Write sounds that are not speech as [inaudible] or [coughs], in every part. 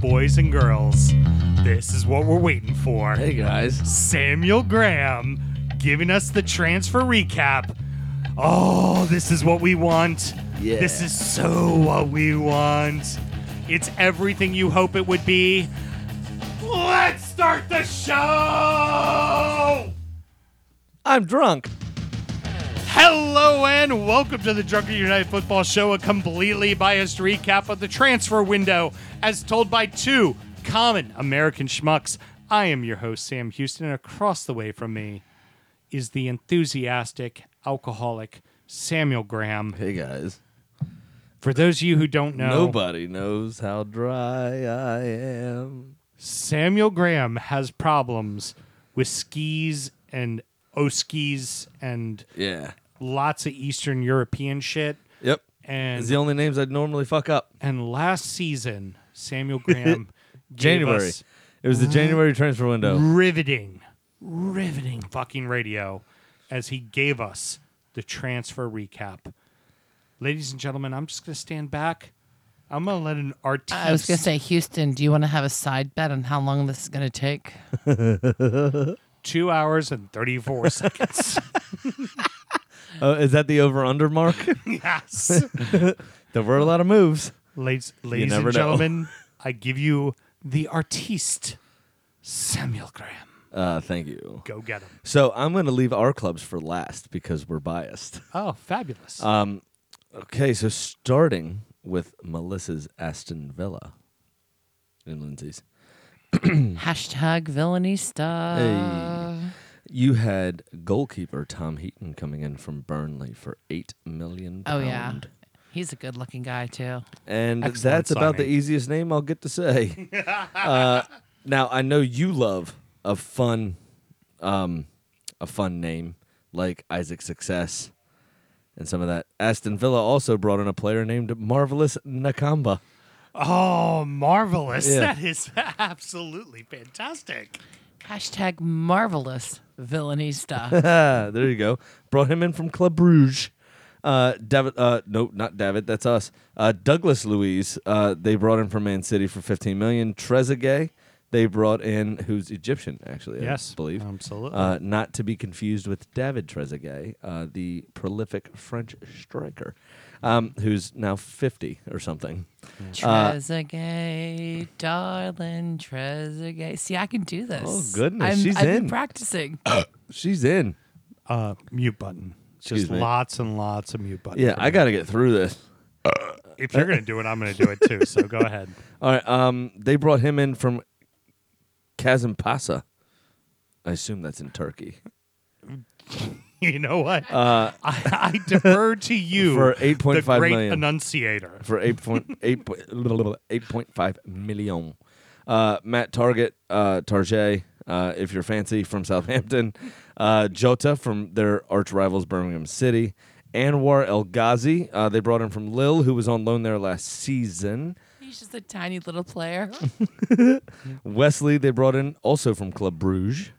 boys and girls. This is what we're waiting for. Hey guys. Samuel Graham giving us the transfer recap. Oh, this is what we want. Yeah. This is so what we want. It's everything you hope it would be. Let's start the show! I'm drunk. Hello and welcome to the Drunken United Football Show, a completely biased recap of the transfer window as told by two common American schmucks. I am your host, Sam Houston, and across the way from me is the enthusiastic, alcoholic Samuel Graham. Hey guys. For those of you who don't know, Nobody knows how dry I am. Samuel Graham has problems with skis and oskis and Yeah. Lots of Eastern European shit. Yep. And It's the only names I'd normally fuck up. And last season, Samuel Graham [laughs] gave January. us It was the January transfer window. riveting, riveting fucking radio as he gave us the transfer recap. Ladies and gentlemen, I'm just gonna stand back. I'm gonna let an artiste. I was going to say, Houston, do you want to have a side bet on how long this is going to take? [laughs] two hours and thirty four [laughs] seconds. Oh, is that the over under mark? [laughs] [laughs] yes, there were a lot of moves. ladies, ladies never and know. gentlemen, [laughs] I give you the artiste, Samuel Graham. Uh, thank you. Go get him. So I'm going to leave our clubs for last because we're biased. Oh, fabulous. Um, okay, so starting with Melissa's Aston Villa and Lindsay's. [clears throat] Hashtag villainista. Hey. You had goalkeeper Tom Heaton coming in from Burnley for eight million. Oh, yeah. He's a good looking guy, too. and Excellent that's about the easiest name I'll get to say. [laughs] uh, now I know you love a fun, um, a fun name like Isaac Success, and some of that. Aston Villa also brought in a player named Marvelous Nakamba. oh, marvelous. Yeah. That is [laughs] absolutely fantastic. Hashtag marvelous villainista. [laughs] there you go. Brought him in from Club Bruges. Uh, David, uh, no, not David. That's us. Uh, Douglas Luiz. Uh, they brought in from Man City for 15 million. Trezeguet. They brought in who's Egyptian actually. I Yes, believe. absolutely. Uh, not to be confused with David Trezeguet, uh, the prolific French striker, um, who's now 50 or something. Trezeguet, darling Trezeguet. See, I can do this. Oh, goodness, I'm, she's I've in. been practicing. [coughs] She's in. uh, mute button. Excuse Just me. lots and lots of mute buttons. Yeah, I got to get through this. [coughs] If you're gonna do it, I'm gonna do it too. So go [laughs] ahead. All right. Um, they brought him in from Kasimpasa. I assume that's in Turkey. [laughs] [laughs] You know what? Uh, [laughs] I, I defer to [laughs] you For the 8.5 great million. enunciator. for 8.8 8.5 million. Uh, Matt Target, uh, Tarjay, uh, if you're fancy, from Southampton. Uh, Jota from their arch rivals Birmingham City. Anwar El Ghazi, uh, they brought him from Lille, who was on loan there last season. He's just a tiny little player. Wesley, they brought in also from Club Bruges,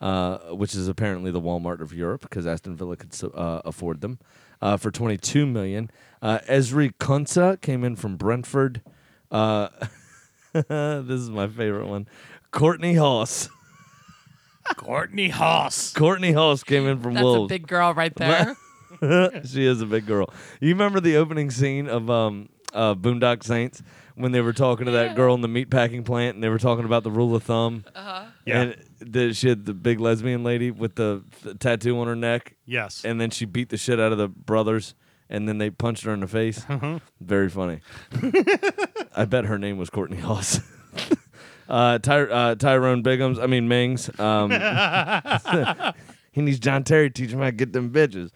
uh, which is apparently the Walmart of Europe because Aston Villa could uh, afford them uh, for 22 million. Uh, Ezri Konsa came in from Brentford. Uh, [laughs] this is my favorite one. Courtney Hoss. [laughs] Courtney Haas. Courtney Hoss came in from That's a big girl right there. [laughs] she is a big girl. You remember the opening scene of um, uh, Boondock Saints when they were talking to that girl in the meatpacking plant and they were talking about the rule of thumb? Uh-huh. Yeah. And the, she had the big lesbian lady with the, the tattoo on her neck, Yes. and then she beat the shit out of the brothers, and then they punched her in the face. Uh-huh. Very funny. [laughs] I bet her name was Courtney Hoss. [laughs] uh, Ty- uh, Tyrone Biggums, I mean Mings. Um, [laughs] he needs John Terry to teach him how to get them bitches.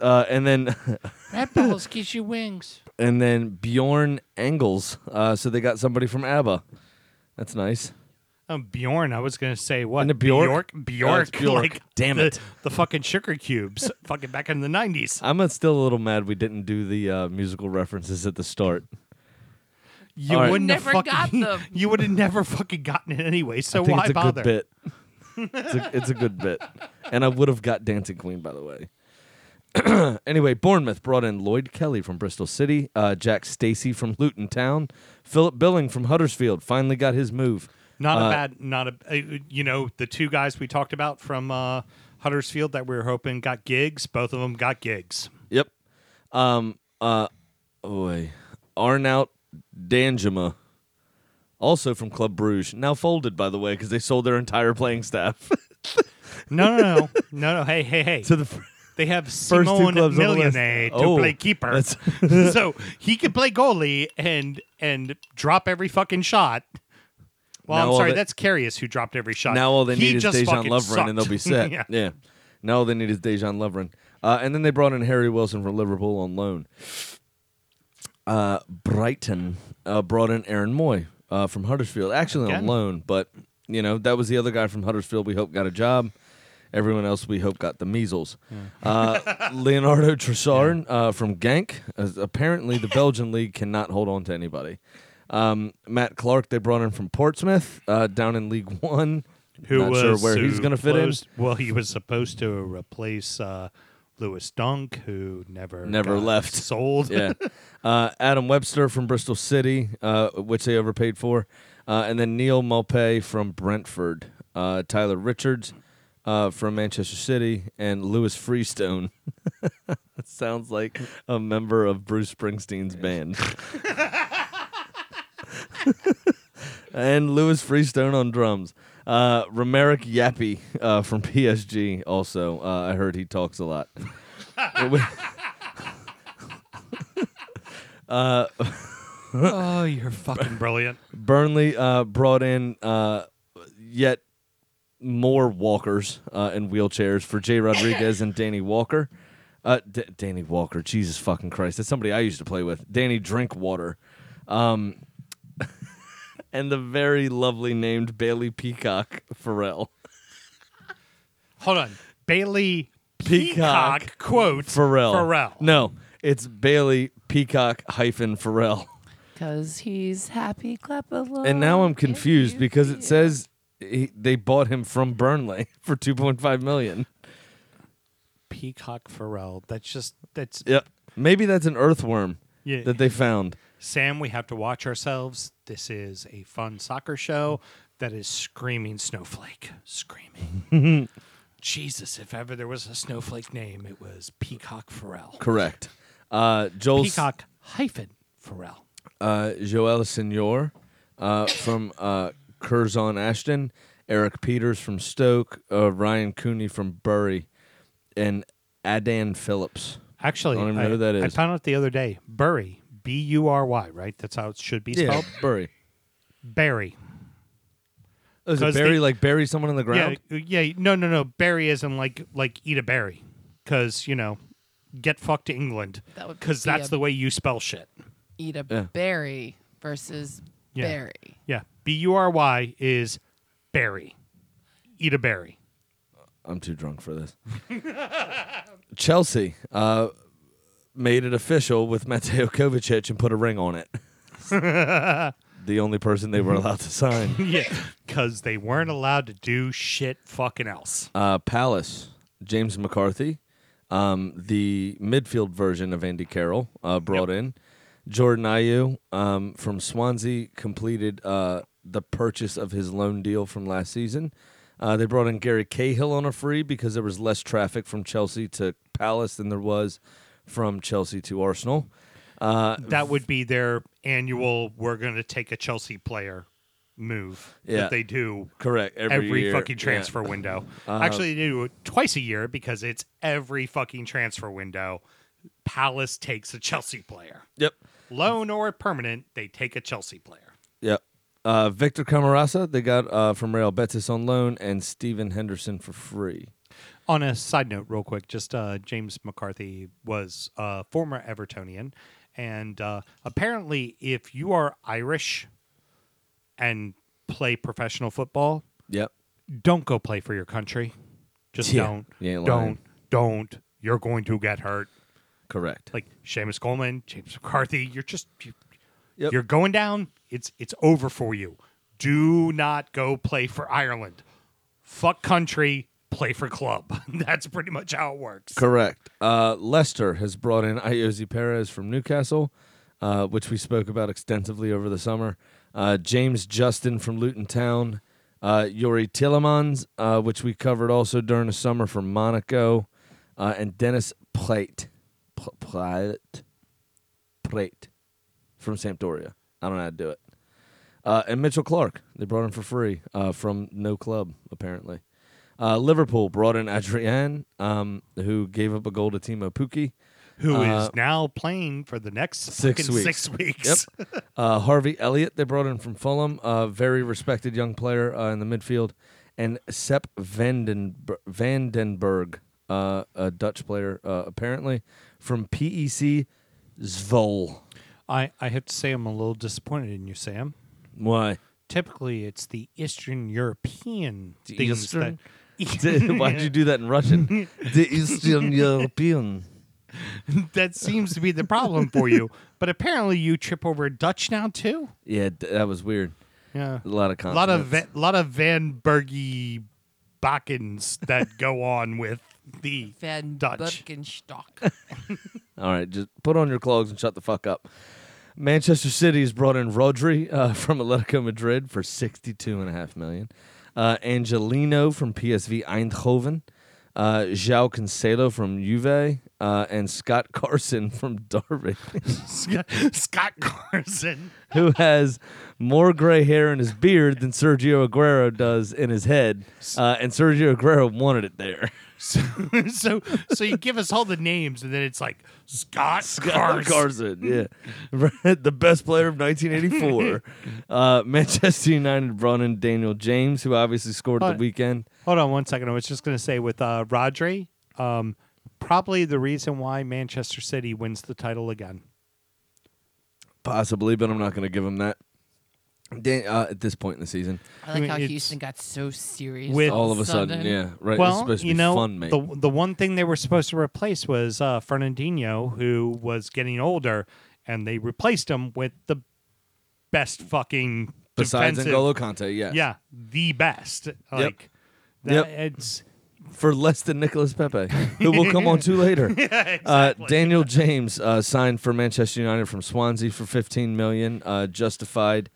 Uh, and then [laughs] Red Bulls gives you wings. and then Bjorn Engels. Uh, so they got somebody from ABBA. That's nice. Um, Bjorn, I was gonna say what? And a Bjork? Bjork, Oh, Bjork, Bjork. [laughs] like Damn the, it. the fucking sugar cubes, [laughs] fucking back in the '90s. I'm uh, still a little mad we didn't do the uh, musical references at the start. You All right. wouldn't Never have got fucking. them. You would have never fucking gotten it anyway. So I think why it's a bother? good bit. it's, a, it's a good bit. And I would have got Dancing Queen, by the way. [clears throat] anyway, Bournemouth brought in Lloyd Kelly from Bristol City, uh, Jack Stacey from Luton Town, Philip Billing from Huddersfield. Finally got his move. Not Uh, a bad, not a. Uh, you know, the two guys we talked about from uh, Huddersfield that we were hoping got gigs. Both of them got gigs. Yep. Um. Uh. Boy, Arnaut Danjuma, also from Club Bruges, now folded by the way because they sold their entire playing staff [laughs] No, no, no, no, no. Hey, hey, hey. to the. fir- They have Simone clubs on the list. Millionaire to Oh, play keeper, [laughs] so [laughs] he can play goalie and and drop every fucking shot. Well, Now I'm sorry, they- that's Karius who dropped every shot. Now all they He need is Dejan Lovren and they'll be [laughs] set. yeah. yeah. Now all they need is Dejan Lovren. Uh, and then they brought in Harry Wilson from Liverpool on loan. Uh, Brighton uh, brought in Aaron Mooy uh, from Huddersfield, actually on loan, but you know that was the other guy from Huddersfield. We hope got a job. Everyone else we hope got the measles. Uh, [laughs] Leonardo Trossard uh, from Genk. Uh, apparently, the Belgian league cannot hold on to anybody. Um, Matt Clarke they brought in from Portsmouth uh, down in League One. Who Not was sure where he's going to fit in. supposed- Well, he was supposed to replace uh, Lewis Dunk, who never Never got left. sold. yeah. [laughs] Uh, Adam Webster from Bristol City, uh, which they overpaid for. Uh, and then Neal Maupay from Brentford. Uh, Tyler Richards uh, from Manchester City. And Lewis Freestone. [laughs] sounds like a member of Bruce Springsteen's band. [laughs] and Lewis Freestone on drums. Uh, Romaric Yapi uh, from PSG also. Uh, I heard he talks a lot. [laughs] oh, you're fucking brilliant. Burnley uh, brought in uh, yet more walkers uh, in wheelchairs for Jay Rodriguez and Danny Walker. Uh, D- Danny Walker, Jesus fucking Christ, that's somebody I used to play with. Danny Drinkwater, um, [laughs] and the very lovely named Bailey Peacock Farrell. Hold on, Bailey Peacock Peacock, quote Farrell. Farrell. No, it's Bailey Peacock hyphen Farrell. Because he's happy, clap along. And now I'm confused because it says he, they bought him from Burnley [laughs] for 2.5 million. Peacock Farrell. That's just that's Yep. Maybe that's an earthworm yeah. that they found. Sam, we have to watch ourselves. This is a fun soccer show that is screaming snowflake. Screaming. [laughs] Jesus, if ever there was a snowflake name, it was Peacock Farrell. Correct. Uh, Joel Peacock hyphen Farrell. uh, Joel Senor uh, from uh, Curzon Ashton, Eric Peters from Stoke, uh, Ryan Cooney from Bury, and Adam Phillips. Actually, I don't even know who that I found out the other day. Bury. B U R Y, right? That's how it should be spelled. Bury. Barry. Oh, is it 'Cause bury they- like bury someone in the ground? Yeah, yeah. No, no, no. Berry isn't like like eat a berry, because you know, get fucked to England, That would because be that's a- the way you spell shit. Eat a Yeah. berry versus Yeah. berry. Yeah, B U R Y is berry. Eat a berry. I'm too drunk for this. [laughs] Chelsea uh, made it official with Mateo Kovacic and put a ring on it. [laughs] the only person they were allowed to sign. [laughs] yeah, because they weren't allowed to do shit fucking else. Uh, Palace, James McCarthy, um, the midfield version of Andy Carroll, uh, brought in. Jordan Ayew um, from Swansea completed uh, the purchase of his loan deal from last season. Uh, they brought in Gary Cahill on a free because there was less traffic from Chelsea to Palace than there was from Chelsea to Arsenal. Uh, That would be their annual. We're going to take a Chelsea player move Yeah. that they do correct. Every, every, fucking Yeah. transfer window. Uh, Actually, they do it twice a year because it's every fucking transfer window. Palace takes a Chelsea player, Yep. loan or permanent. They take a Chelsea player. Uh, Victor Camarasa, they got uh, from Real Betis on loan, and Steven Henderson for free. On a side note, real quick, just uh, James McCarthy was a former Evertonian, and uh, apparently, if you are Irish and play professional football, Yep. don't go play for your country. Just Yeah, don't. you don't. Don't. You're going to get hurt. Correct. Like Seamus Coleman, James McCarthy. You're just you, Yep. you're going down. It's it's over for you. Do not go play for Ireland. Fuck country. play for club. [laughs] That's pretty much how it works. Correct. Uh, Leicester has brought in Ayoze Perez from Newcastle, uh, which we spoke about extensively over the summer. Uh, James Justin from Luton Town. Uh, Youri Tielemans, uh, which we covered also during the summer from Monaco. Uh, and Dennis Plate. Plate. Plate from Sampdoria. I don't know how to do it. Uh, and Mitchell Clark. They brought him for free uh, from no club, apparently. Uh, Liverpool brought in Adrian, um, who gave up a goal to Teemu Pukki. Who is Uh, now playing for the next Six fucking weeks. Six weeks. Yep. [laughs] uh, Harvey Elliott, they brought in from Fulham, a very respected young player uh, in the midfield. And Sepp Vandenberg, Vandenberg uh, a Dutch player, uh, apparently, from PEC Zwolle. I, I have to say I'm a little disappointed in you, Sam. Why? Typically, it's the Eastern European The things Eastern? [laughs] that. Why'd you do that in Russian? the Eastern European. that seems to be the problem for you. But apparently, you trip over Dutch now too. Yeah, d- that was weird. Yeah, A lot of a lot of consonants. Va- lot of Van Bergy Bakkens that go on with the Van Dutch. Birkenstock. [laughs] All right, just put on your clogs and shut the fuck up. Manchester City has brought in Rodri uh, [laughs] from Atletico Madrid for sixty-two and a half million. Uh, Angelino from PSV Eindhoven. Uh, João Cancelo from Juve. Uh, and Scott Carson [laughs] from Derby, Scott Carson. who has more gray hair in his beard than Sergio Aguero does in his head. Uh, and Sergio Aguero wanted it there. So, [laughs] so, so you give us all the names, and then it's like Scott, Scott Carson. Carson, yeah, [laughs] the best player of 1984. uh, Manchester United brought in Daniel James, who obviously scored Hold- the weekend. Hold on one second. I was just going to say with uh, Rodri, um, probably the reason why Manchester City wins the title again. Possibly, but I'm not going to give him that. Dan, uh, at this point in the season, I like mean, how it's- Houston got so serious. With- all of a sudden, yeah, right. it's well, supposed to you be know, fun, mate. the the one thing they were supposed to replace was uh, Fernandinho, who was getting older, and they replaced him with the best fucking Besides defensive- N'Golo Kante, yes. Yeah, the best. Like, that, Yep. it's for less than Nicholas Pepe, who will come on to [laughs] later. uh, Daniel James uh, signed for Manchester United from Swansea for 15 million. Uh, justified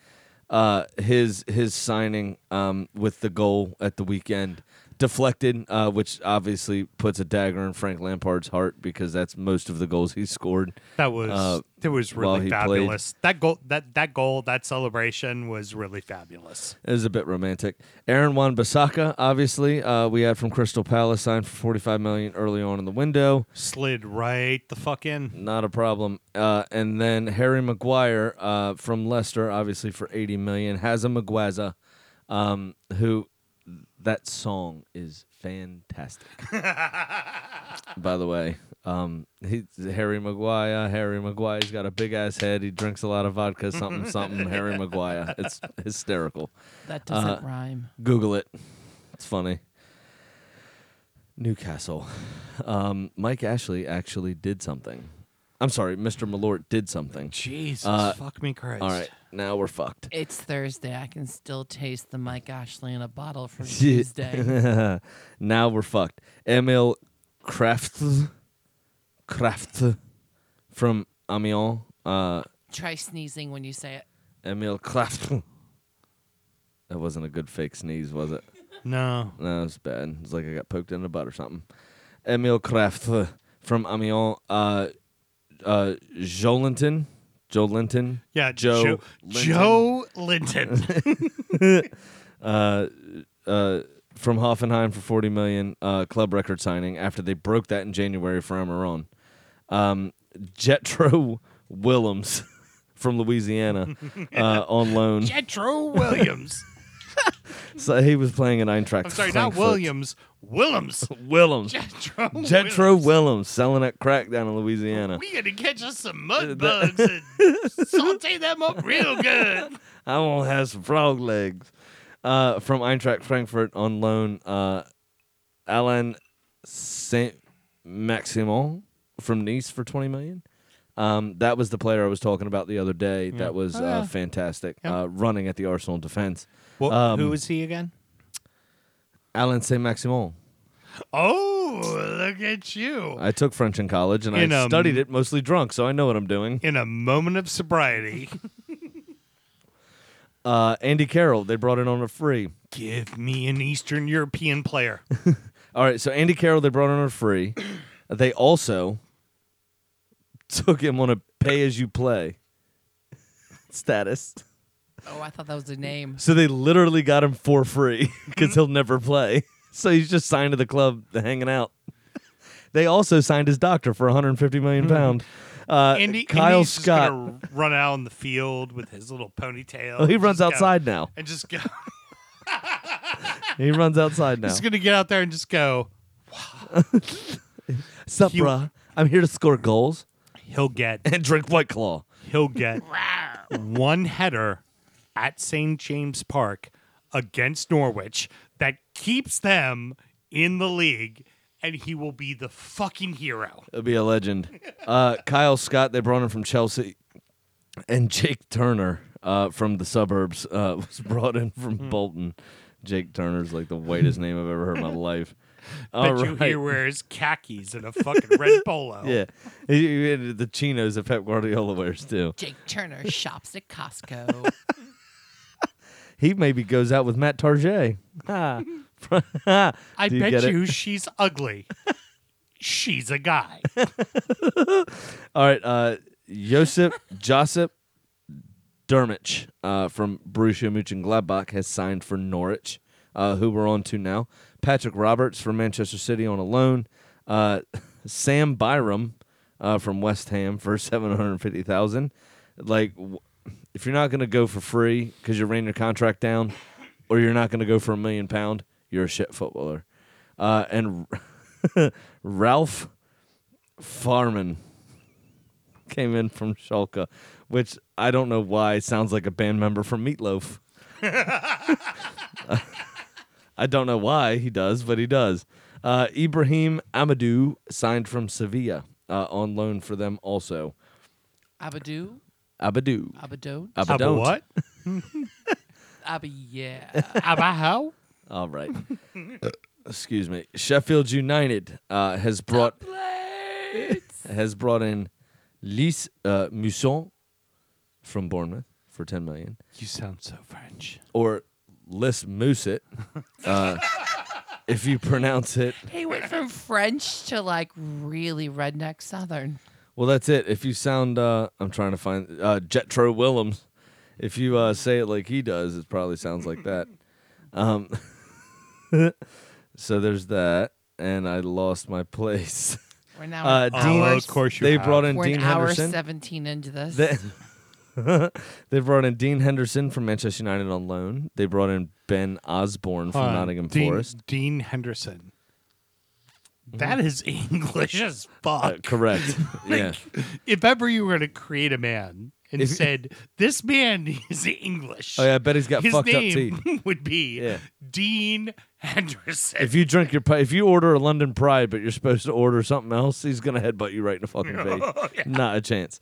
uh, his his signing um, with the goal at the weekend. Deflected, uh, which obviously puts a dagger in Frank Lampard's heart because that's most of the goals he scored. that was uh, it was really he played. fabulous. That goal, that that goal, that celebration was really fabulous. It was a bit romantic. Aaron Wan Bissaka, obviously, uh, we had from Crystal Palace signed for 45 million early on in the window. Slid right the fuck in. Not a problem. Uh, and then Harry Maguire uh, from Leicester, obviously for 80 million, has a Maguaza, um, who that song is fantastic. [laughs] By the way, um, he, Harry Maguire, Harry Maguire. He's got a big ass head. He drinks a lot of vodka, something, [laughs] something. Harry Maguire. It's hysterical. That doesn't Uh, rhyme. Google it. It's funny. Newcastle. Um, Mike Ashley actually did something. I'm sorry, Mr. Malort did something. Jesus, Uh, fuck me, Christ. All right, now we're fucked. It's Thursday. I can still taste the Mike Ashley in a bottle from [laughs] Tuesday. [laughs] now we're fucked. Emil Krafth, Krafth from Amiens. Uh, Try sneezing when you say it. Emil Krafth. That wasn't a good fake sneeze, was it? No, No, it's bad. It's like I got poked in the butt or something. Emil Krafth from Amiens. Uh, uh, Joelinton. Joelinton. yeah, Joe Joe, Linton. Joe Linton. [laughs] Uh, uh, from Hoffenheim for 40 million. Uh, club record signing after they broke that in January for Almiron. Um, Jetro [laughs] Willems [laughs] from Louisiana uh, on loan. Jetro Williams. [laughs] So he was playing in Eintracht. I'm sorry, not Frankfurt. Williams. Willems. [laughs] Willems. Jetro. Jetro Willems. Willems selling that crack down in Louisiana. We gotta catch us some mud bugs and [laughs] saute them up real good. I want to have some frog legs. Uh, from Eintracht Frankfurt on loan, uh, Alain Saint Maximin from Nice for twenty million. Um, that was the player I was talking about the other day. That was Oh, yeah. uh, fantastic. Yeah. Uh, running at the Arsenal defense. Well, Um, who is he again? Alain Saint Maximin. Oh, look at you. I took French in college and In I a studied m- it mostly drunk, so I know what I'm doing. In a moment of sobriety, [laughs] [laughs] Uh, Andy Carroll, they brought in on a free. give me an Eastern European player. [laughs] All right, so Andy Carroll, they brought in on a free. [coughs] They also took him on a pay as you play [laughs] status. Oh, I thought that was the name. So they literally got him for free [laughs] because he'll never play. [laughs] So he's just signed to the club, hanging out. They also signed his doctor for 150 million pound. Uh, Andy, Kyle Andy's just Scott. gonna run out in the field with his little ponytail. Oh, he and runs just go- outside now. and just go. He runs outside now. He's gonna get out there and just go. Sup, he- bruh? I'm here to score goals He'll get. [laughs] and drink White Claw. He'll get [laughs] one header at St. James Park against Norwich that keeps them in the league, and he will be the fucking hero. It'll be a legend. [laughs] Uh, Kyle Scott, they brought him from Chelsea, and Jake Turner uh, from the suburbs uh, was brought in from Hmm. Bolton. Jake Turner's like the whitest name I've ever heard in my life. [laughs] All Bet you right. he wears khakis and a fucking red [laughs] polo. Yeah, He- he the chinos that Pep Guardiola wears too. Jake Turner [laughs] shops at Costco. He maybe goes out with Matt Tarjay. Ha. I Do you bet get it? you she's ugly. she's a guy. All right, uh, Josip Josip Drmic uh, from Borussia Mönchengladbach has signed for Norwich, uh, who we're on to now. Patrick Roberts from Manchester City on a loan. Uh, [laughs] Sam Byram uh, from West Ham for [laughs] seven hundred fifty thousand. Like, w- if you're not going to go for free because you ran your contract down, or you're not going to go for a million pound, you're a shit footballer. Uh, and [laughs] Ralf Fährmann came in from Schalke, which I don't know why sounds like a band member from Meatloaf. I don't know why he does, but he does. Uh, Ibrahim Amadou signed from Sevilla uh, on loan for them also. Abadou? Abadou. Abadoo? Abba Abadou. what? [laughs] Abba, yeah. Abba how? All right. Excuse me. Sheffield United uh, has brought has brought in Lise uh, Musson from Bournemouth for ten million. You sound so French. or Lis Moosit, uh, [laughs] if you pronounce it. He went from French to like really redneck Southern. Well, that's it. If you sound, uh, I'm trying to find uh, Jetro Willems. If you uh, say it like he does, it probably sounds like that. [laughs] Um, [laughs] so there's that, and I lost my place. We're now Uh, an Dean- of course you they have. brought in we're Dean an hour Henderson. 17 into this. They, [laughs] they brought in Dean Henderson from Manchester United on loan. They brought in Ben Osborne from on. Nottingham Dean, Forest. Dean Henderson. That is [laughs] English as fuck. Uh, correct. [laughs] yeah. If ever you were to create a man and If- said, this man is English, Oh yeah, I bet he's got his fucked up name teeth. would be Yeah. Dean Henderson. If you drink your, if you order a London Pride, but you're supposed to order something else, he's gonna headbutt you right in the fucking face. Not a chance.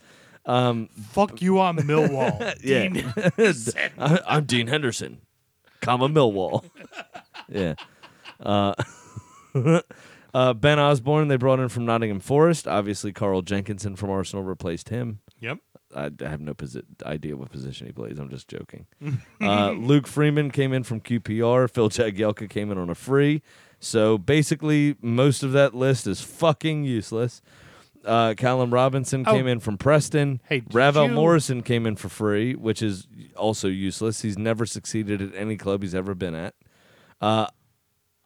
Um, Fuck you on Millwall. [laughs] yeah, Dean Henderson. [laughs] I, I'm Dean Henderson, comma Millwall. [laughs] yeah. Uh, uh, ben Osborne they brought in from Nottingham Forest. Obviously, Carl Jenkinson from Arsenal replaced him. Yep. I I have no posi- idea what position he plays. I'm just joking. uh, Luke Freeman came in from QPR. Phil Jagielka came in on a free. So basically, most of that list is fucking useless. Uh, Callum Robinson Oh. came in from Preston. Hey, did Ravel you- Morrison came in for free, which is also useless. He's never succeeded at any club he's ever been at. Uh,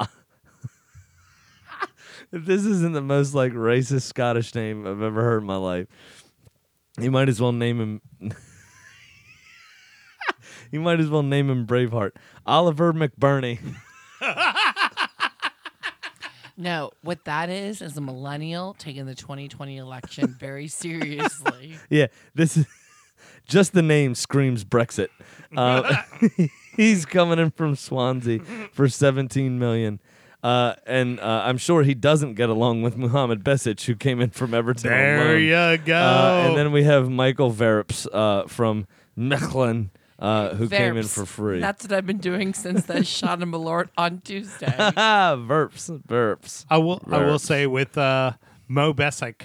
if [laughs] this isn't the most like racist Scottish name I've ever heard in my life, you might as well name him. [laughs] you might as well name him Braveheart. Oliver McBurnie. [laughs] no, what that is is a millennial taking the 2020 election very seriously. [laughs] Yeah, this is [laughs] just the name screams Brexit. Uh, [laughs] he's coming in from Swansea for 17 million. Uh, and uh, I'm sure he doesn't get along with Muhammad Besic, who came in from Everton. There loan. you go. Uh, and then we have Michael Verrips uh, from Mechelen uh, who came in for free. That's what I've been doing since that [laughs] shot of Malort on Tuesday. Ah, [laughs] verps, verps. I will. I will Verbs. say with uh, Mo Besic,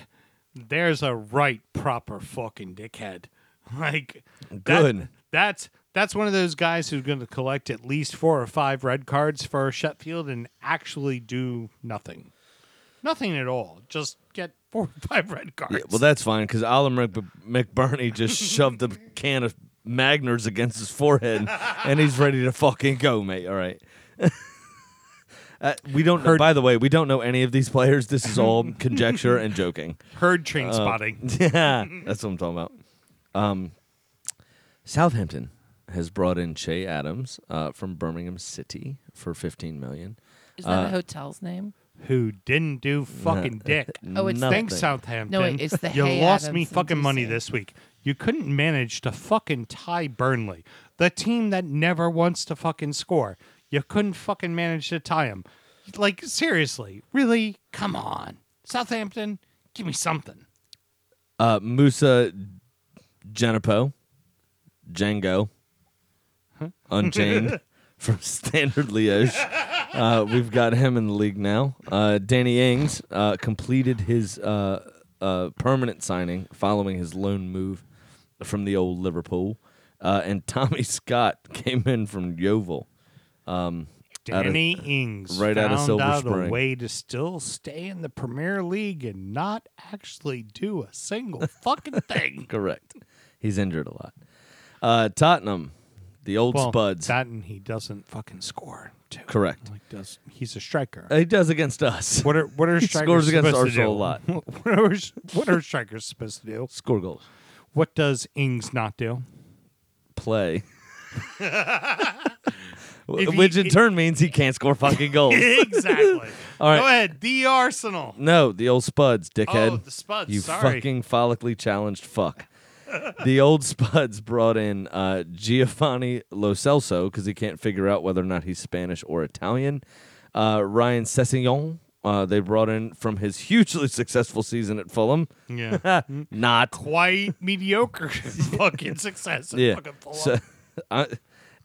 there's a right proper fucking dickhead. [laughs] Like that- Good. that's that's one of those guys who's going to collect at least four or five red cards for Sheffield and actually do nothing, nothing at all. Just get four or five red cards. Yeah, well, that's fine because Alan Mc- McBurnie just shoved a can of Magners against his forehead, and he's ready to fucking go, mate. All right. [laughs] Uh, we don't. know Heard- by the way, we don't know any of these players. This is all [laughs] conjecture and joking. herd train spotting. [laughs] Yeah, that's what I'm talking about. Um, Southampton has brought in Che Adams uh, from Birmingham City for 15 million. Is that Uh, a hotel's name? Who didn't do fucking dick? Oh, it's Nothing. Thanks, Southampton. No, wait, it's the you Hay lost Adams me in fucking money DC. this week. You couldn't manage to fucking tie Burnley, the team that never wants to fucking score. You couldn't fucking manage to tie them. Like seriously, really? Come on, Southampton, give me something. Uh, Moussa Djenepo, Django, Unchained [laughs] from Standard Liège. Uh, we've got him in the league now. Uh, Danny Ings uh, completed his uh, uh, permanent signing following his loan move from the old Liverpool. Uh, and [laughs] Tommy Scott came in from Yeovil. Um, out of- Danny Ings right out of Silver out a Spring. way to still stay in the Premier League and not actually do a single [laughs] fucking thing. correct. He's injured a lot. Uh, Tottenham, the old Well, Spuds. and he doesn't fucking score. Too. correct. Like does he's a striker. He does against us. What are what are [laughs] He scores against Arsenal a lot. what, are, what are strikers supposed to do? Score goals. What does Ings not do? Play. [laughs] If he- Which in turn means he can't score fucking goals. [laughs] exactly. [laughs] All right. Go ahead. The Arsenal. no, the old Spuds, dickhead. Oh, the Spuds. you Sorry. fucking follically challenged fuck. the old Spuds brought in uh, Giovanni Lo Celso because he can't figure out whether or not he's Spanish or Italian. Uh, Ryan Sessegnon, uh, they brought in from his hugely [laughs] successful season at Fulham. Yeah. [laughs] Not Quite mediocre [laughs] fucking success. at yeah. Fucking Fulham. So, I,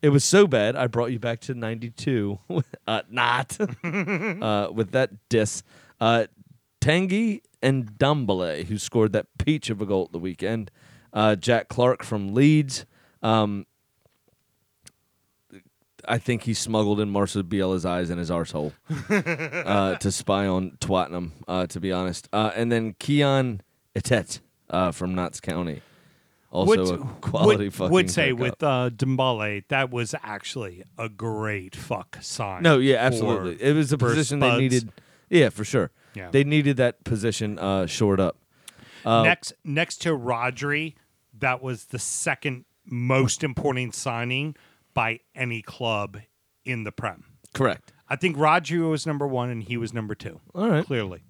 it was so bad, I brought you back to 92. uh, not. uh, with that diss. Uh, Tanguy Ndombele, who scored that peach of a goal at the weekend. Uh, Jack Clarke from Leeds. Um, I think he smuggled in Marcel Bielsa's eyes in his arsehole [laughs] uh, to spy on Twattenham, uh, to be honest. Uh, and then Kion Etete uh, from Notts County. Also a quality would, fucking would say with uh, Dembele, that was actually a great fuck sign. No, yeah, absolutely. It was a position they needed. Yeah, for sure. Yeah. They needed that position uh, shored up. Uh, next next to Rodri, that was the second most important signing by any club in the Prem. correct. I think Rodri was number one and he was number two. All right, Clearly.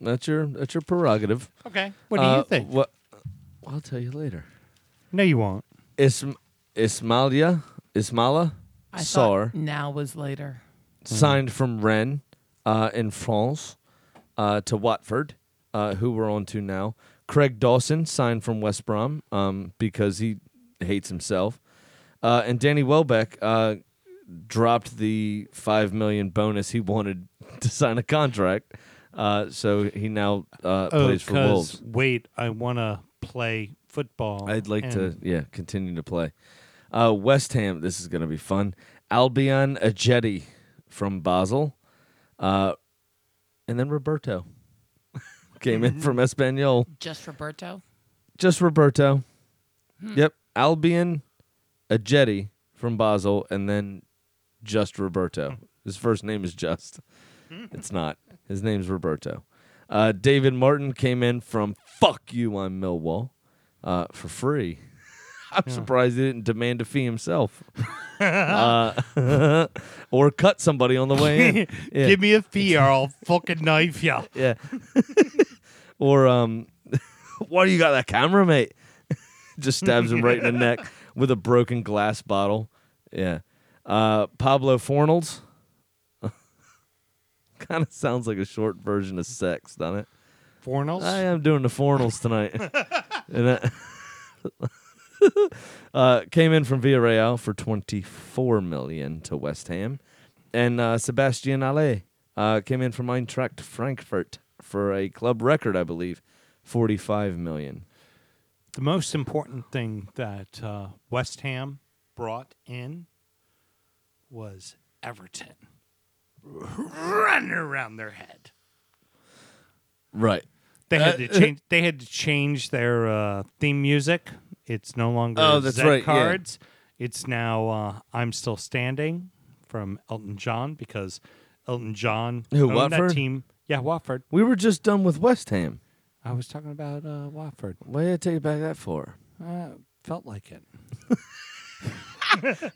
that's your that's your prerogative. Okay. What do Uh, you think? What? I'll tell you later. No, you won't. Ism- Ismailia Ismaila I Sarr thought now was later. signed from Rennes uh, in France uh, to Watford, uh, who we're on to now. Craig Dawson signed from West Brom um, because he hates himself. Uh, and Danny Welbeck uh, dropped the five million bonus he wanted [laughs] to sign a contract. Uh, so he now uh, Oh, plays for 'cause, Wolves. wait, I want to play football. I'd like to, yeah, continue to play. Uh, West Ham, this is going to be fun. Albion Ajeti from Basel. Uh, and then Roberto [laughs] came in from [laughs] Espanyol. Just Roberto. Just Roberto. Yep. Albion Ajeti from Basel, and then just Roberto. His first name is Just. It's not. His name's Roberto. Uh, David Martin came in from Fuck You on Millwall uh, for free. [laughs] I'm surprised he didn't demand a fee himself. [laughs] uh, [laughs] or cut somebody on the way in. Yeah. Give me a fee or I'll fucking knife ya. Yeah. or um why do you got that camera, mate? Just stabs him right in the neck with a broken glass bottle. Yeah. Uh Pablo Fornals. [laughs] kind of sounds like a short version of sex, doesn't it? Fornals? I am doing the Fornals tonight. [laughs] and uh, [laughs] uh, came in from Villarreal for 24 million to West Ham, and uh, Sebastian Haller uh, came in from Eintracht Frankfurt for a club record, I believe, 45 million. The most important thing that uh, West Ham brought in was Everton running around their head. Right. They had Uh, to change. They had to change their uh, theme music. It's no longer Oh, that's Zed right, yeah. cards. It's now uh, "I'm Still Standing" from Elton John because Elton John Who, owned that Watford? team. Yeah, Watford. We were just done with West Ham. I was talking about uh, Watford. Why did I take back that for? Uh, felt like it. [laughs]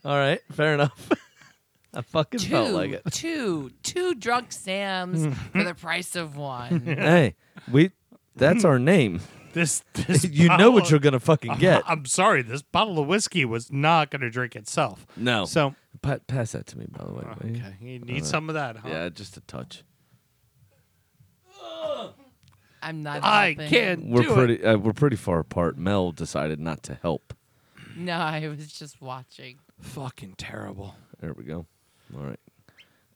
All right, fair enough. [laughs] I fucking Two, felt like it. two, two drunk Sams for the price of one. [laughs] hey, we that's our name. This, this you know what of- you're gonna fucking get. I'm sorry. This bottle of whiskey was not going to drink itself. No. So Pa- pass that to me, by the way. will you? okay, you need Alright. some of that, huh? Yeah, just a touch. I'm not. I helping. can't We're do it. pretty. Uh, we're pretty far apart. Mel decided not to help. No, I was just watching. Fucking terrible. There we go. All right.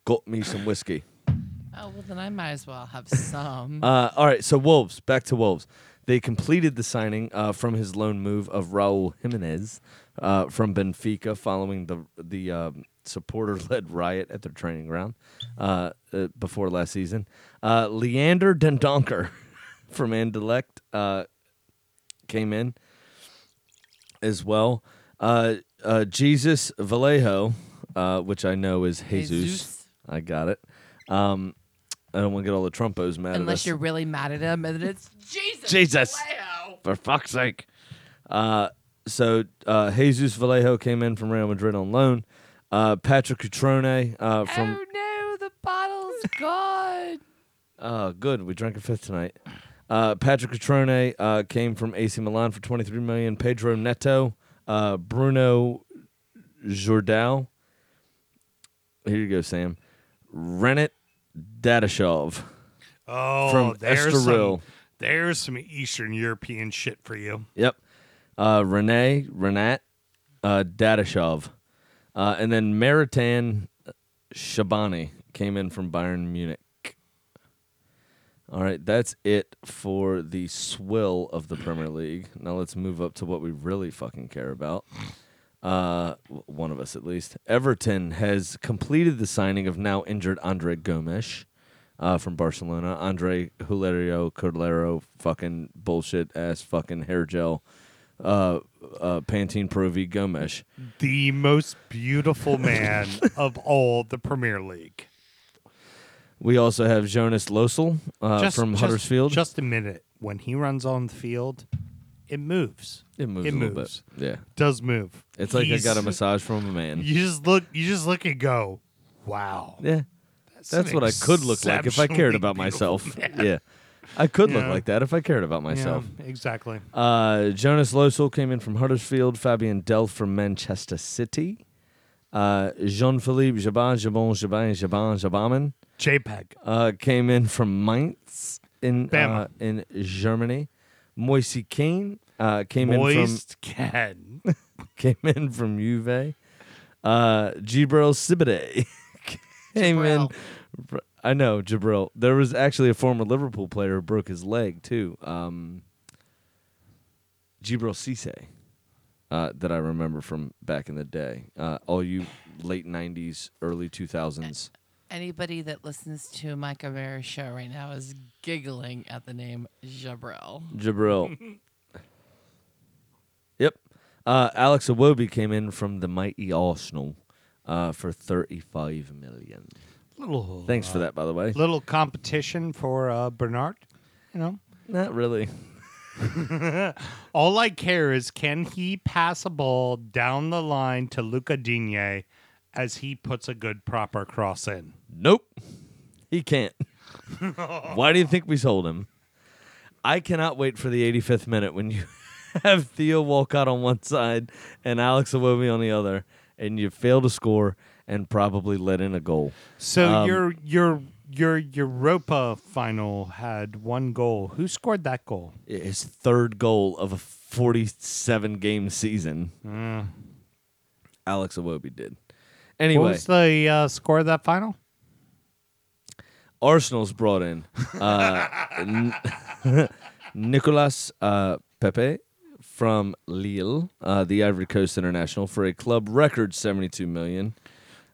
Got me some whiskey. Oh well, then I might as well have some. [laughs] Uh, all right, so Wolves. Back to Wolves. They completed the signing uh, from his loan move of Raul Jimenez uh, from Benfica following the the um, supporter-led [laughs] riot at their training ground uh, uh, before last season. Uh, Leander Dendoncker [laughs] from Anderlecht uh, came in as well. Uh, uh, Jesus Vallejo, uh, which I know is Jesus. Jesus. I got it. Um, I don't want to get all the Trumpos mad at. Unless you're really mad at him, and then it's Jesus. Jesus. Vallejo. for fuck's sake. Uh, so uh, Jesus Vallejo came in from Real Madrid on loan. Uh, Patrick Cutrone uh, from oh no, the bottle's [laughs] gone. Oh, good. We drank a fifth tonight. Uh, Patrick Cutrone uh, came from AC Milan for 23 million. Pedro Neto, uh, Bruno Jordao. Here you go, Sam. Renat Dadashov Oh, from there's Estoril. some, there's some Eastern European shit for you. Yep. Uh, Renee, Renat, uh, Dadashov. Uh, and then Meritan Shabani came in from Bayern Munich. All right, that's it for the swill of the Premier League. Now let's move up to what we really fucking care about. Uh, one of us at least. Everton has completed the signing of now injured Andre Gomes uh, from Barcelona. Andre Hilario Cordero, fucking bullshit ass fucking hair gel. Uh, uh, Pantene Pro V Gomes. The most beautiful man [laughs] of all the Premier League. We also have Jonas Lössl uh, just, from just- Huddersfield. Just a minute. When he runs on the field, it moves. it moves it moves. bit. Yeah, Does move. it's like He's- I got a massage from a man. You just look. You just look and go, "Wow." Yeah, That's, that's what I could look like if I cared about myself. man. [laughs] Yeah, I could look like that if I cared about myself. Yeah, exactly. Uh, Jonas Lössl came in from Huddersfield. Fabian Delph from Manchester City. Uh, Jean Philippe Jabin, Jabon, Jabin, Jabin, Jabaman JPEG. uh, came in from Mainz in uh, in Germany. Moise Kean uh, came in from Moist Ken. [laughs] came in from Juve. Uh, Gibril Sibide [laughs] came in. I know Jabril. There was actually a former Liverpool player who broke his leg too. Um, Djibril Cisse, uh, that I remember from back in the day. Uh, all you late '90s, early 2000s. Anybody that listens to Mike Rivera's show right now is giggling at the name Jabril. Jabril. [laughs] yep. Uh, Alex Iwobi came in from the mighty Arsenal uh, for 35 million. little. Thanks for uh, that, by the way. Little competition for uh, Bernard. You know, Not really. [laughs] all I care is can he pass a ball down the line to Luca Digne as he puts a good proper cross in. Nope. He can't. [laughs] Why do you think we sold him? I cannot wait for the 85th minute when you [laughs] have Theo Walcott on one side and Alex Iwobi on the other, and you fail to score and probably let in a goal. So Um, you're you're your Europa final had one goal. Who scored that goal? His third goal of a 47 game season. Alex Iwobi did. Anyway, What was the uh, score of that final? Arsenal's brought in uh, [laughs] N- [laughs] Nicolas uh, Pepe from Lille, uh, the Ivory Coast International, for a club record 72 million.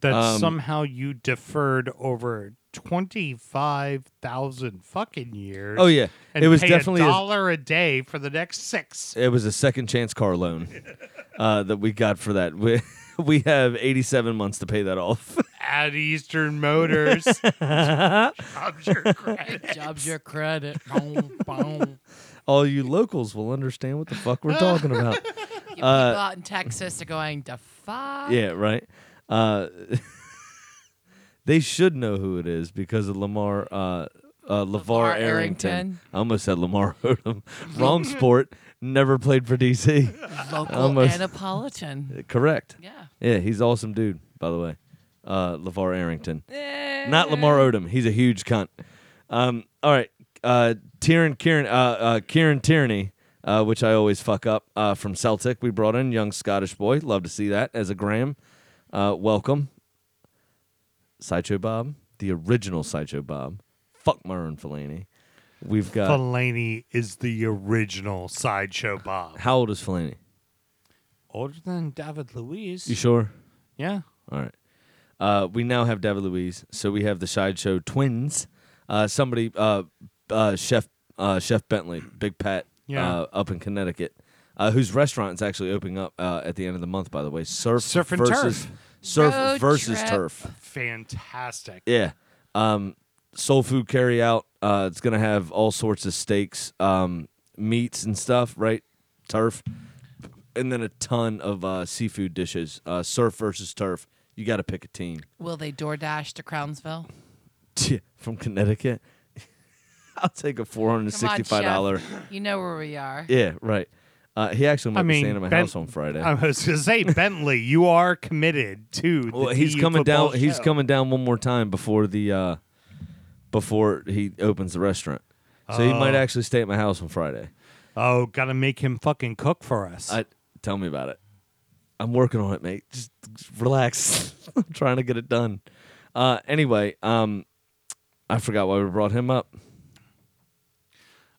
That Um, somehow you deferred over twenty five thousand fucking years. Oh yeah, and it was pay definitely a a- dollar a day for the next six. It was a second chance car loan [laughs] uh, that we got for that. We, [laughs] we have 87 months to pay that off. At Eastern Motors, [laughs] Jobs your credit. Jobs your credit. Boom, boom. All you locals will understand what the fuck we're talking about. You people Uh, out in Texas are going to fuck. Yeah, right. Uh, they should know who it is because of Lamar, uh, uh, LeVar LeVar Arrington. Arrington. I almost said Lamar [laughs] Odom. Wrong sport. Never played for DC. [laughs] Local Almost. Annapolitan. Correct. Yeah. Yeah, he's awesome dude. By the way, uh, LeVar Arrington. Eh. Not Lamar Odom. He's a huge cunt. Um, all right. Uh, Tieran Kieran, uh, uh, Kieran Tierney, uh, which I always fuck up, uh, from Celtic. We brought in young Scottish boy. Love to see that as a Graham. Uh, welcome. Sideshow Bob, the original Sideshow Bob. Fuck Marouane Fellaini. We've got. Fellaini is the original sideshow Bob. how old is Fellaini? Older than David Luiz. You sure? yeah. All right. Uh, we now have David Luiz, so we have the Sideshow twins. Uh, somebody, uh, uh, Chef uh, Chef Bentley, Big Pat, Yeah. uh, up in Connecticut, uh, whose restaurant is actually opening up uh, at the end of the month. By the way, surf, Surf and versus turf. Surf Road versus trip. turf. Fantastic. Yeah. Um, soul food carry out. Uh, it's gonna have all sorts of steaks, um, meats and stuff. Right, turf, and then a ton of uh, seafood dishes. Uh, surf versus turf. You got to pick a team. Will they DoorDash to Crownsville? [laughs] from Connecticut. [laughs] I'll take a four hundred Come on, sixty-five dollar. chef. You know where we are. Yeah, right. Uh, he actually might I be staying at my Ben- house on Friday. I was going to say, [laughs] Bentley, you are committed to. The well, he's DU coming football down. He's coming down one more time before the uh, before he opens the restaurant. So he might Oh. actually stay at my house on Friday. Oh, got to make him fucking cook for us. I tell me about it. I'm working on it, mate. Just, just relax. [laughs] I'm trying to get it done. Uh, anyway, um, I forgot why we brought him up.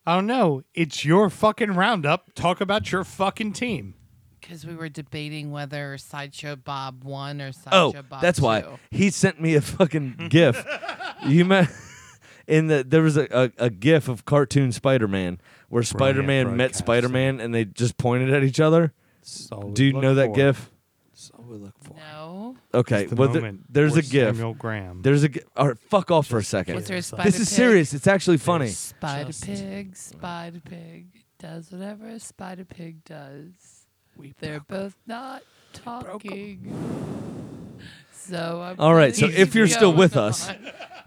Oh, I don't know. It's your fucking roundup. Talk about your fucking team. Because we were debating whether Sideshow Bob won or Oh, Sideshow Bob that's why two. he sent me a fucking [laughs] gif. You met [laughs] in the there was a, a, a gif of cartoon Spider-Man where Spider-Man met broadcasting. Spider-Man and they just pointed at each other. So we Do you look know that for. gif? So we look for. No. Okay, It's the well, there- moment there's for a gif. Samuel Graham. There's a gi- all right, fuck off for a second. Was there a This Spider This is Pig? serious. It's actually funny. Spider Just- Pig, Spider Pig does whatever a Spider Pig does. We They're both not talking. So I'm All right, so gonna if you're keep still going with us, on.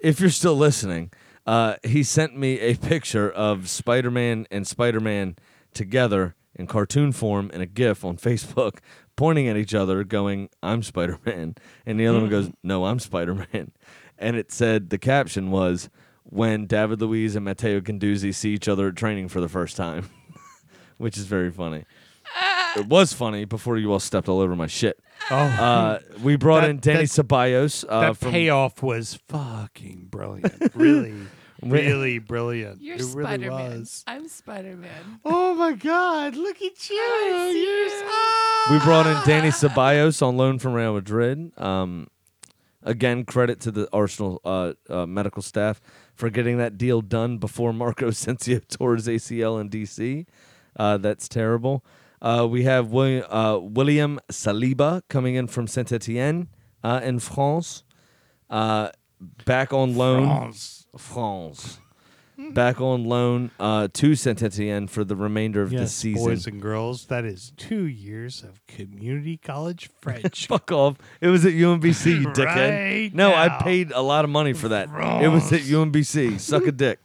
if you're still listening, uh, he sent me a picture of Spider-Man and Spider-Man together in cartoon form in a GIF on Facebook, pointing at each other, going, "I'm Spider-Man," and the other one goes, "No, I'm Spider-Man," [laughs] and it said the caption was, "When David Luiz and Matteo Guendouzi see each other at training for the first time," [laughs] which is very funny. It [laughs] was funny before you all stepped all over my shit. Oh, Uh, we brought That- in Dani that- Ceballos uh, that from payoff was fucking brilliant. Really, really brilliant. You're it Spider Man. was. I'm Spider Man. Oh my God! Look at you. I You're you. so- We brought in Dani Ceballos on loan from Real Madrid. Um, again, credit to the Arsenal uh, uh, medical staff for getting that deal done before Marco [laughs] Asensio tore his ACL in DC. Uh, that's terrible. Uh, we have William, uh, William Saliba coming in from Saint Etienne uh, in France. Uh, back on loan. France. France. Back on loan uh, to Saint Etienne for the remainder of the Yes, season. boys and girls, that is two years of community college [laughs] French. Fuck off. It was at UMBC, you [laughs] dickhead. Right no, I now. paid a lot of money for that. It was at UMBC. Suck a dick.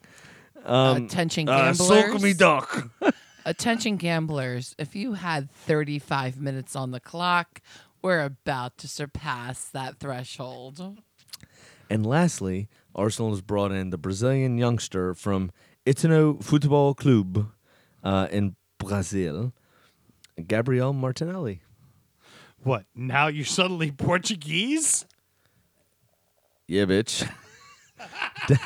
Um, Attention uh, gamblers. suck me duck. [laughs] Attention gamblers, if you had 35 minutes on the clock, we're about to surpass that threshold. And lastly, Arsenal has brought in the Brazilian youngster from Ituano Futebol Clube uh, in Brazil, Gabriel Martinelli. What? Now you're suddenly Portuguese? Yeah, bitch. [laughs]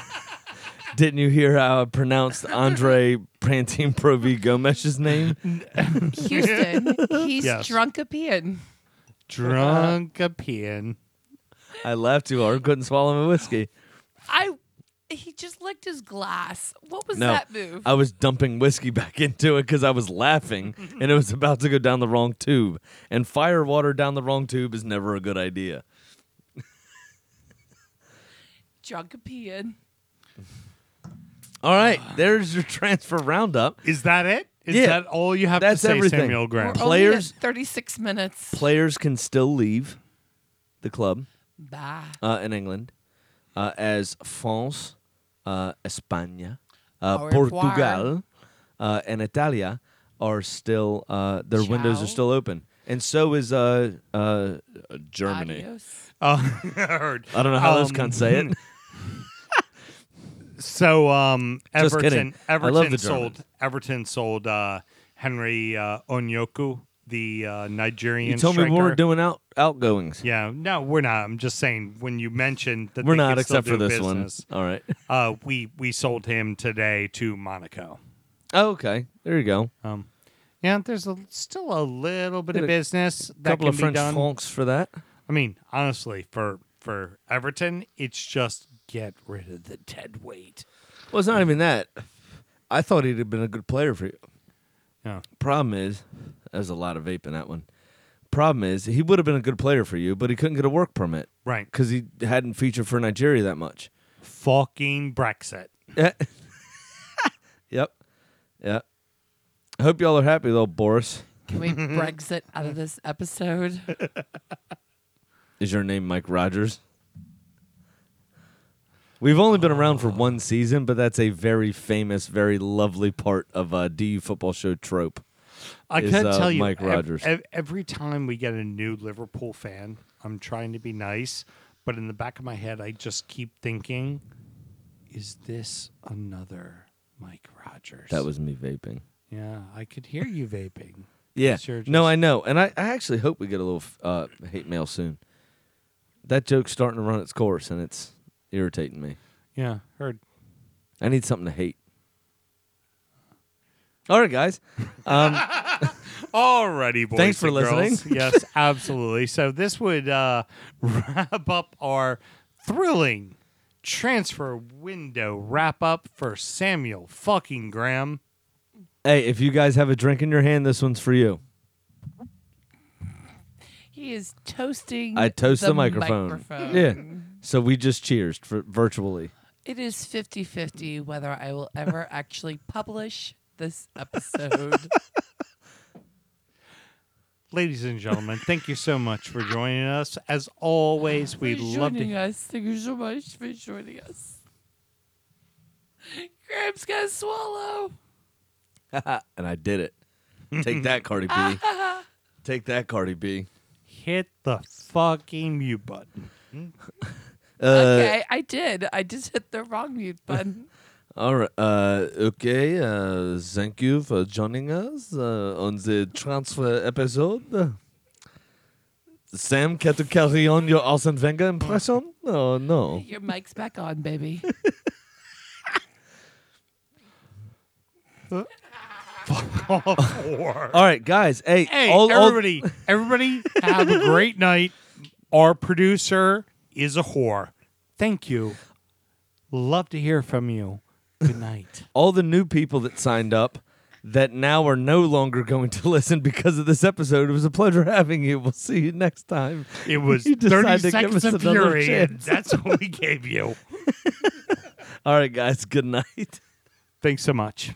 Didn't you hear how I pronounced Andre Prantine Provi Gomez's name? Houston, he's Yes. drunk a peeing. Drunk a peeing. I laughed too hard, couldn't swallow my whiskey. I he just licked his glass. What was No, that move? I was dumping whiskey [laughs] back into it because I was laughing [laughs] and it was about to go down the wrong tube. And fire water down the wrong tube is never a good idea. drunk a peeing. All right, there's your transfer roundup. Is that it? Is Yeah. that all you have That's to say, everything. Samuel We're Graham? Players- only at 36 minutes. Players can still leave the club Bye. uh, in England uh, as France, uh, España, uh, Portugal, uh, and Italia are still uh, their windows are still open, and so is uh, uh, Germany. Adios. [laughs] Uh, heard. I don't know how those Um, cunts say it. [laughs] So um, Just Everton, kidding. I Everton love the sold Everton sold uh, Henry uh, Onyoku, the uh, Nigerian. You told striker. me we weren't doing out outgoings. Yeah, no, we're not. I'm just saying when you mentioned that We're not, except for this business, one. All right. [laughs] Uh, we we sold him today to Monaco. Oh, okay. There you go. Um, yeah, there's a, still a little bit Get of a business that couple can of French francs for that. I mean, honestly, for for Everton, it's just get rid of the dead weight. Well, it's not even that. I thought he'd have been a good player for you. Yeah. Problem is, there's a lot of vape in that one. Problem is, he would have been a good player for you, but he couldn't get a work permit Right. because he hadn't featured for Nigeria that much. Fucking Brexit. [laughs] yep. Yep. I hope y'all are happy though, Boris. Can we Brexit out of this episode? [laughs] Is your name Mike Rogers? We've only been around for one season, but that's a very famous, very lovely part of uh, a DU football show trope. I is, could uh, tell you, Mike Rogers. ev- every time we get a new Liverpool fan, I'm trying to be nice, but in the back of my head, I just keep thinking, is this another Mike Rogers? That was me vaping. yeah. I could hear you vaping. [laughs] Yeah. Yes, you're No, I know. And I, I actually hope we get a little uh, hate mail soon. That joke's starting to run its course and it's irritating me. Yeah, heard. I need something to hate. All right, guys. Um, [laughs] Alrighty, boys. Thanks for and girls. listening. [laughs] yes, absolutely. So this would uh, [laughs] wrap up our thrilling transfer window wrap up for Samuel fucking Graham. hey, if you guys have a drink in your hand, this one's for you. He is toasting. I toast the, the microphone. microphone. Yeah. So we just cheers for virtually. It is 50 50 whether I will ever actually publish this episode. [laughs] Ladies and gentlemen, thank you so much for joining us. As always, we'd love joining to. us. Thank you so much for joining us. Graham's gonna swallow. [laughs] and I did it. Take that, Cardi B. [laughs] Take that, Cardi B. Hit the fucking mute button. Uh, okay, I did. I just hit the wrong mute button. All right. Uh, okay. Uh, thank you for joining us uh, on the transfer episode. Sam, can you carry on your Arsene Wenger impression? Oh, no. Your mic's back on, baby. [laughs] All right, guys. Hey, Hey, all, all- everybody, everybody, have a great [laughs] night. Our producer is a whore. Thank you. Love to hear from you. Good night. [laughs] all the new people that signed up that now are no longer going to [laughs] listen because of this episode. It was a pleasure having you. We'll see you next time. It was [laughs] You 30 decided to seconds us of another fury, and that's what we gave you. All right, guys. Good night. Thanks so much.